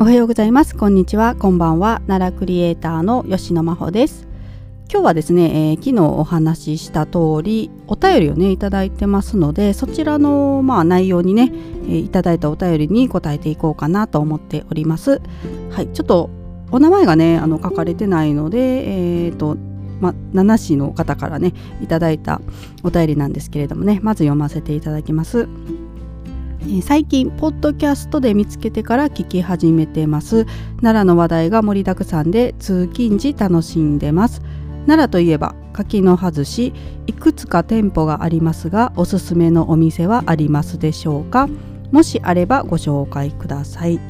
おはようございます。こんにちは。こんばんは。奈良クリエイターの吉野真帆です。今日はですね、えー、昨日お話しした通りお便りをねいただいてますのでそちらのまあ内容にね、えー、いただいたお便りに答えていこうかなと思っております。はい。ちょっとお名前がねあの書かれてないのでえっ、ー、とまあ、7市の方からねいただいたお便りなんですけれどもねまず読ませていただきます。最近ポッドキャストで見つけてから聞き始めてます。奈良の話題が盛りだくさんで通勤時楽しんでます。奈良といえば柿の外しいくつか店舗がありますがおすすめのお店はありますでしょうか？もしあればご紹介ください。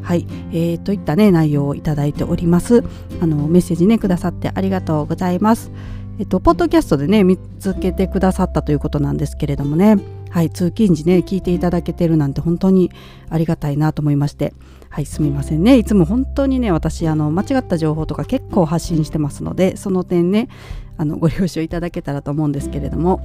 はい、えー、といったね内容をいただいております。あのメッセージねくださってありがとうございます。えっとポッドキャストでね見つけてくださったということなんですけれどもね。はい、通勤時ね聞いていただけてるなんて本当にありがたいなと思いまして。はいすみませんね。いつも本当にね私あの間違った情報とか結構発信してますのでその点ねあのご了承いただけたらと思うんですけれども。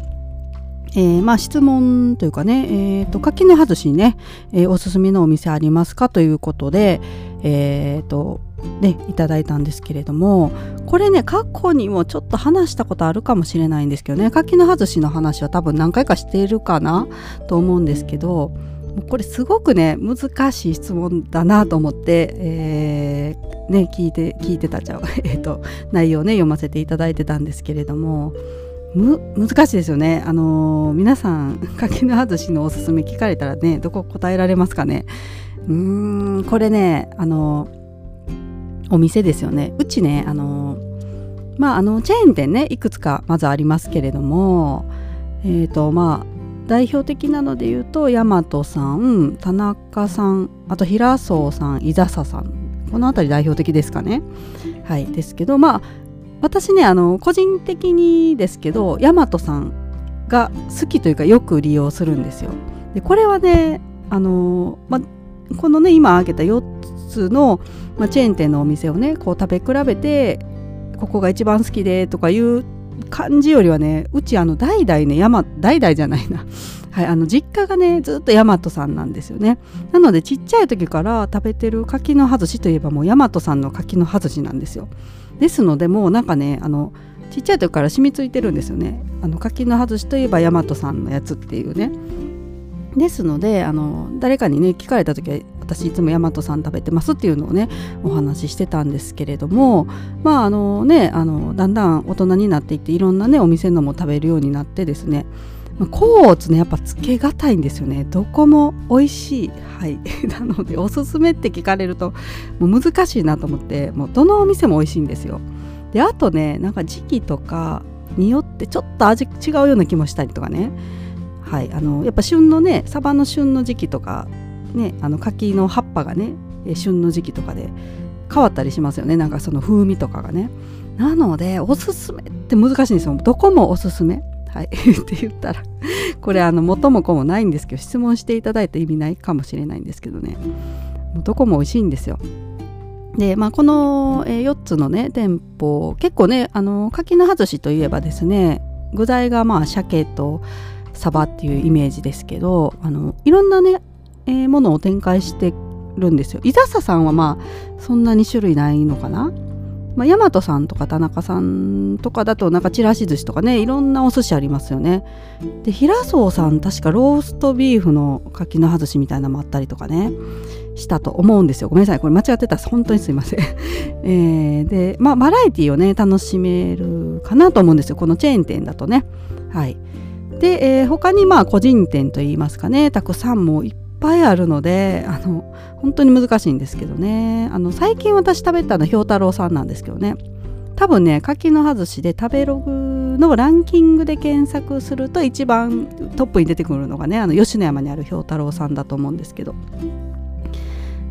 えー、まあ質問というかね、えーと、垣根外しにね、えー、おすすめのお店ありますかということで、えーとね、いただいたんですけれどもこれね過去にもちょっと話したことあるかもしれないんですけどね垣根外しの話は多分何回かしているかなと思うんですけどこれすごくね難しい質問だなと思って、えー、ね、聞いて聞いてたちゃう、えーと内容ね読ませていただいてたんですけれどもむ難しいですよね。あのー、皆さん柿の外しのおすすめ聞かれたらねどこ答えられますかねうーんこれねあのー、お店ですよね。うちねあの、まああのチェーン店ねいくつかまずありますけれどもえっ、とまあ代表的なので言うと大和さん田中さんあと平荘さん伊笹さん。この辺り代表的ですかね。はいですけどまあ私ねあの個人的にですけど大和さんが好きというかよく利用するんですよ。でこれはねあの、ま、このね今挙げた4つの、ま、チェーン店のお店をねこう食べ比べてここが一番好きでとかいう感じよりはねうちあの代々ね山代々じゃないな。はい、あの実家がねずっと大和さんなんですよね。なのでちっちゃい時から食べてる柿の外しといえばもう大和さんの柿の外しなんですよ。ですのでもうなんかねあのちっちゃい時から染みついてるんですよね。あの柿の外しといえば大和さんのやつっていうね。ですのであの誰かにね聞かれた時は私いつも大和さん食べてますっていうのをねお話ししてたんですけれどもまああのねあのだんだん大人になっていっていろんなねお店のも食べるようになってですね甲乙ねやっぱつけがたいんですよね。どこも美味しい。はい。なのでおすすめって聞かれるともう難しいなと思ってもうどのお店も美味しいんですよ。であとねなんか時期とかによってちょっと味違うような気もしたりとかね。はい。あのやっぱ旬のねサバの旬の時期とかねあの柿の葉っぱがね旬の時期とかで変わったりしますよね。なんかその風味とかがね。なのでおすすめって難しいんですよ。どこもおすすめ。はい。って言ったらこれあの元も子もないんですけど質問していただいた意味ないかもしれないんですけどね。どこも美味しいんですよ。でまあこの、4つのね店舗結構ねあの柿の外しといえばですね具材がまあ鮭とサバっていうイメージですけどあのいろんなね、えー、ものを展開してるんですよ。伊笹さんはまあそんなに種類ないのかな？まあ、大和さんとか田中さんとかだとなんかちらし寿司とかねいろんなお寿司ありますよね。で平荘さん確かローストビーフの柿の外しみたいなのもあったりとかねしたと思うんですよ。ごめんなさい。これ間違ってたら本当にすいません、えー、でまあバラエティをね楽しめるかなと思うんですよ。このチェーン店だとね。はい。で、えー、他にまあ個人店といいますかねたくさんもいっぱいあるのであの本当に難しいんですけどね。あの最近私食べたのひょうたろうさんなんですけどね。多分ね柿の外しで食べログのランキングで検索すると一番トップに出てくるのがねあの吉野山にあるひょうたろうさんだと思うんですけど、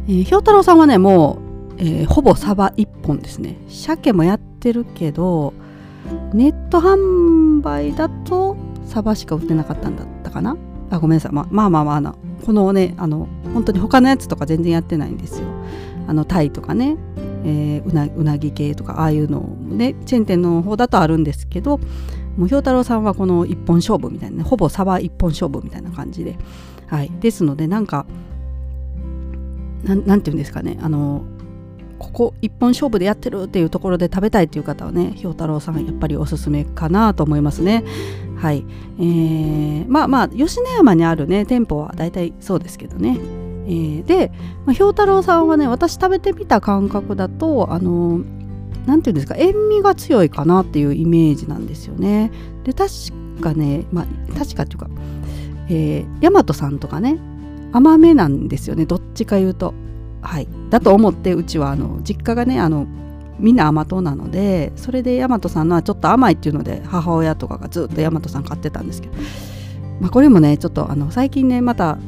えー、ひょうたろうさんはねもう、えー、ほぼサバ1本ですね。鮭もやってるけどネット販売だとサバしか売ってなかったんだったかな。あごめんなさい、ままあまあまああこのねあの本当に他のやつとか全然やってないんですよ。あのタイとかね、えー、うなうなぎ系とかああいうのをねチェーン店の方だとあるんですけどもうひょうたろうさんはこの一本勝負みたいなねほぼサバ一本勝負みたいな感じで。はい。ですのでなんかななんていうんですかねあのここ一本勝負でやってるっていうところで食べたいっていう方はね氷太郎さんやっぱりおすすめかなと思いますね。はい。えー、まあまあ吉野山にあるね店舗は大体そうですけどね。えー、で、まあ、氷太郎さんはね私食べてみた感覚だとあの何て言うんですか塩味が強いかなっていうイメージなんですよね。で確かねまあ確かっていうかえー、大和さんとかね甘めなんですよねどっちか言うと。はい。だと思ってうちはあの実家がねあのみんな甘党なのでそれで大和さんのはちょっと甘いっていうので母親とかがずっと大和さん買ってたんですけど、まあ、これもねちょっとあの最近ねまた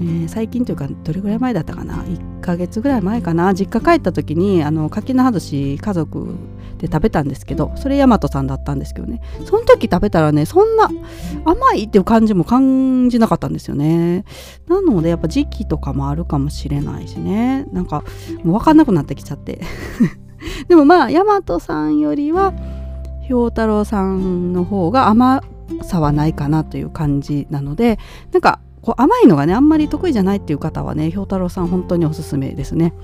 えー、最近というかどれぐらい前だったかな？1ヶ月ぐらい前かな？実家帰った時にあの柿の葉寿司家族で食べたんですけどそれ大和さんだったんですけどね。その時食べたらねそんな甘いっていう感じも感じなかったんですよね。なのでやっぱ時期とかもあるかもしれないしね。なんかもう分かんなくなってきちゃって。でもまあ大和さんよりは氷太郎さんの方が甘さはないかなという感じなのでなんかこう甘いのがねあんまり得意じゃないっていう方はね氷太郎さん本当におすすめですね。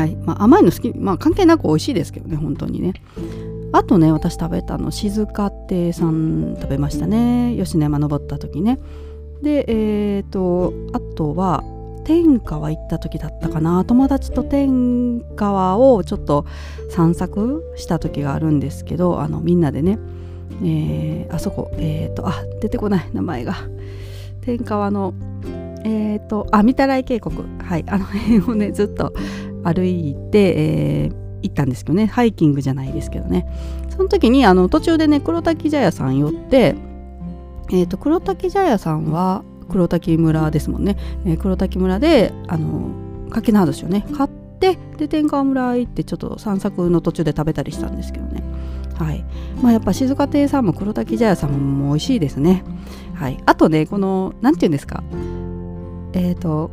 はい。まあ、甘いの好きまあ関係なく美味しいですけどね本当にね。あとね私食べたの静か亭さん食べましたね。吉野山登った時ね。でえ、ー、とあとは天川行った時だったかな。友達と天川をちょっと散策した時があるんですけどあのみんなでね、えー、あそこえっ、ー、とあ出てこない名前が。天川のえっ、ー、とあ御手洗渓谷。はい。あの辺をねずっと歩いて、えー、行ったんですけどね。ハイキングじゃないですけどね。その時にあの途中でね黒滝茶屋さん寄ってえ、ー、と黒滝茶屋さんは黒滝村ですもんね、えー、黒滝村であの柿の葉寿司をね買ってで天川村行ってちょっと散策の途中で食べたりしたんですけどね。はい。まあ、やっぱ静岡亭さんも黒滝茶屋さんも美味しいですね。はい、あとねこの何て言うんですか。えっ、ー、と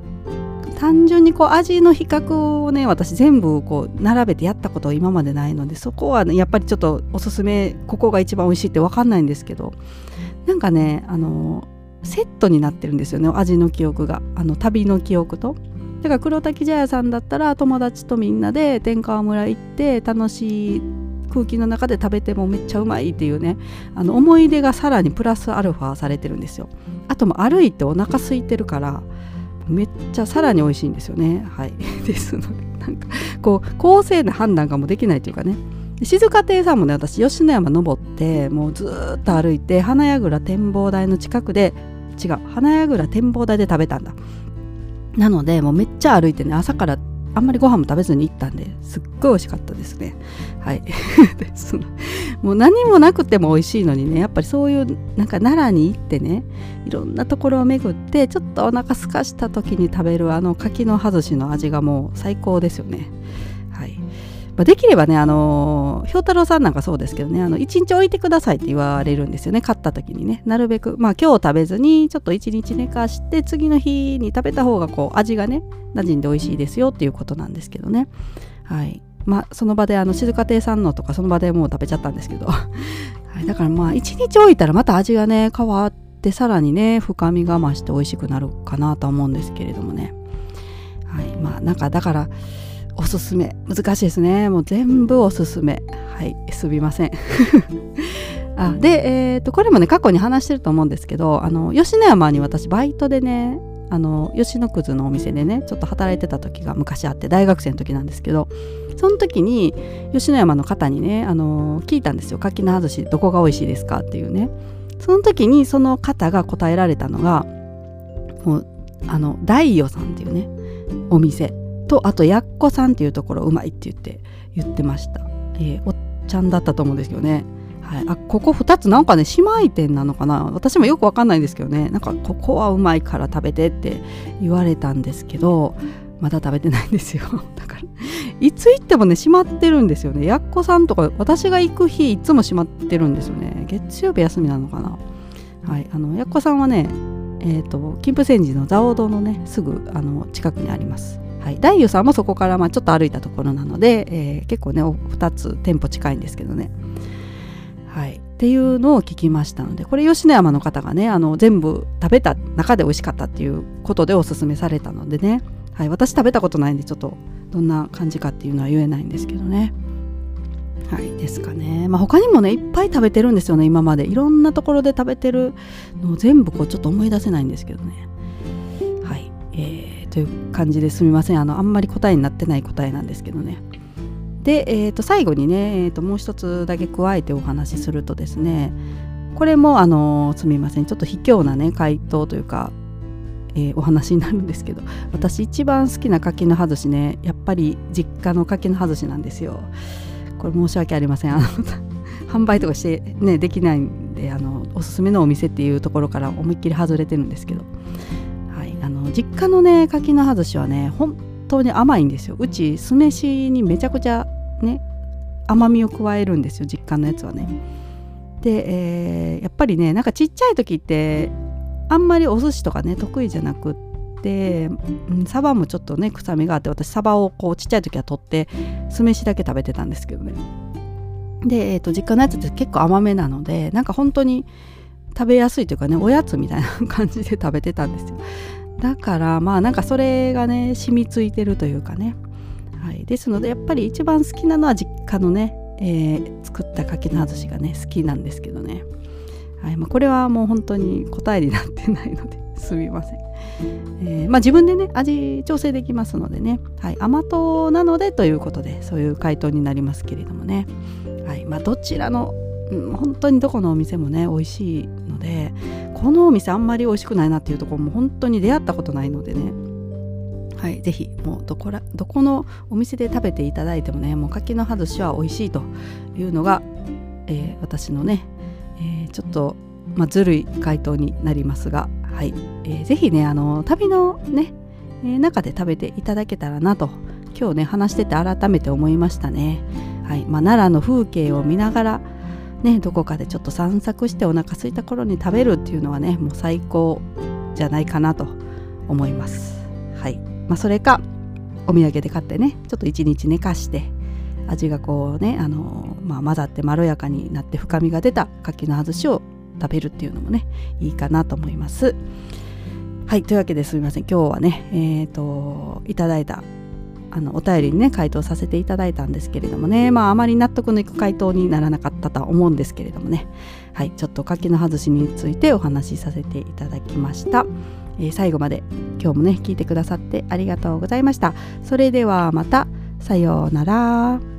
単純にこう味の比較をね私全部こう並べてやったこと今までないのでそこは、ね、やっぱりちょっとおすすめここが一番美味しいって分かんないんですけどなんかねあのセットになってるんですよね味の記憶があの旅の記憶と。だから黒滝茶屋さんだったら友達とみんなで天川村行って楽しい空気の中で食べてもめっちゃうまいっていうねあの思い出がさらにプラスアルファされてるんですよあとも歩いてお腹空いてるからめっちゃさらに美味しいんですよね。はい。ですのでなんかこう公正な判断がもうできないというかね。静香亭さんもね私吉野山登ってもうずっと歩いて花矢倉展望台の近くで違う花矢倉展望台で食べたんだ。なのでもうめっちゃ歩いてね朝からあんまりご飯も食べずに行ったんですっごい美味しかったですね。はい。そのもう何もなくても美味しいのにねやっぱりそういうなんか奈良に行ってねいろんなところを巡ってちょっとお腹空かした時に食べるあの柿の葉寿司の味がもう最高ですよね。まあ、できればね、あのー、氷太郎さんなんかそうですけどね、あの、1日置いてくださいって言われるんですよね、買った時にね。なるべく、まあ今日食べずに、ちょっと1日寝かして、次の日に食べた方が、こう、味がね、馴染んで美味しいですよっていうことなんですけどね。はい。まあ、その場で、あの、静家庭さんのとか、その場でもう食べちゃったんですけど。はい。だからまあ、1日置いたらまた味がね、変わって、さらにね、深みが増して美味しくなるかなと思うんですけれどもね。はい。まあ、なんか、だから、おすすめ。難しいですね。もう全部おすすめ。はい。すみません。あで、えーと、これもね過去に話してると思うんですけどあの吉野山に私バイトでねあの吉野くずのお店でねちょっと働いてた時が昔あって大学生の時なんですけどその時に吉野山の方にねあの聞いたんですよ。柿の葉寿司どこが美味しいですかっていうね。その時にその方が答えられたのがもうあの大与さんっていうねお店。とあとやっこさんっていうところうまいって言って言ってました、えー、おっちゃんだったと思うんですけどね。はい、あここ2つなんかね姉妹店なのかな。私もよくわかんないんですけどね。なんかここはうまいから食べてって言われたんですけどまだ食べてないんですよ。だからいつ行ってもね閉まってるんですよね。やっこさんとか私が行く日いつも閉まってるんですよね。月曜日休みなのかな。はい。あのやっこさんはねえっ、ー、と金峰山寺の蔵王堂のねすぐあの近くにあります。はい、大湯さんもそこからまあちょっと歩いたところなので、えー、結構ね2つ店舗近いんですけどね。はい、っていうのを聞きましたのでこれ吉野山の方がねあの全部食べた中で美味しかったっていうことでおすすめされたのでね、はい、私食べたことないんでちょっとどんな感じかっていうのは言えないんですけどね。はい。ですかね、まあ、他にもねいっぱい食べてるんですよね今まで。いろんなところで食べてるのを全部こうちょっと思い出せないんですけどね、という感じですみません。あのあんまり答えになってない答えなんですけどね。で、えー、と最後にね、えー、ともう一つだけ加えてお話しするとですねこれもあのすみません。ちょっと卑怯なね回答というかえー、お話になるんですけど私一番好きな柿の葉寿司ねやっぱり実家の柿の葉寿司なんですよ。これ申し訳ありません。あの 販売とかしてねできないんであのおすすめのお店っていうところから思いっきり外れてるんですけど、の実家のね柿の葉寿司はね本当に甘いんですよ。うち酢飯にめちゃくちゃね甘みを加えるんですよ実家のやつはね。で、えー、やっぱりねなんかちっちゃい時ってあんまりお寿司とかね得意じゃなくってうん、サバもちょっとね臭みがあって私サバをこうちっちゃい時は取って酢飯だけ食べてたんですけどね。で、えーと、実家のやつって結構甘めなのでなんか本当に食べやすいというかねおやつみたいな感じで食べてたんですよ。だからまあなんかそれがね染みついてるというかね、はい、ですのでやっぱり一番好きなのは実家のね、えー、作った柿の葉寿司がね好きなんですけどね。はい。まあ、これはもう本当に答えになってないので すみません、えー、まあ、自分でね味調整できますのでね、はい、甘党なのでということでそういう回答になりますけれどもね、はい。まあ、どちらの、うん、本当にどこのお店もね美味しいのでこのお店あんまり美味しくないなっていうところも本当に出会ったことないのでね。はい、ぜひもうどこらどこのお店で食べていただいてもねもう柿の葉寿司は美味しいというのが、えー、私のねえー、ちょっと、まあ、ずるい回答になりますが、はいえー、ぜひねあの旅のね、え、中で食べていただけたらなと今日ね話してて改めて思いましたね、はいまあ、奈良の風景を見ながらね、どこかでちょっと散策してお腹空いた頃に食べるっていうのはねもう最高じゃないかなと思います。はいまあ、それかお土産で買ってねちょっと一日寝かして味がこうねあの、まあ、混ざってまろやかになって深みが出た柿の葉寿司を食べるっていうのもねいいかなと思います。はいというわけですみません今日はねえっ、ー、といただいたあのお便りにね回答させていただいたんですけれどもね。まああまり納得のいく回答にならなかったとは思うんですけれどもね。はいちょっと柿の外しについてお話しさせていただきました、えー、最後まで今日もね聞いてくださってありがとうございました。それではまた。さようなら。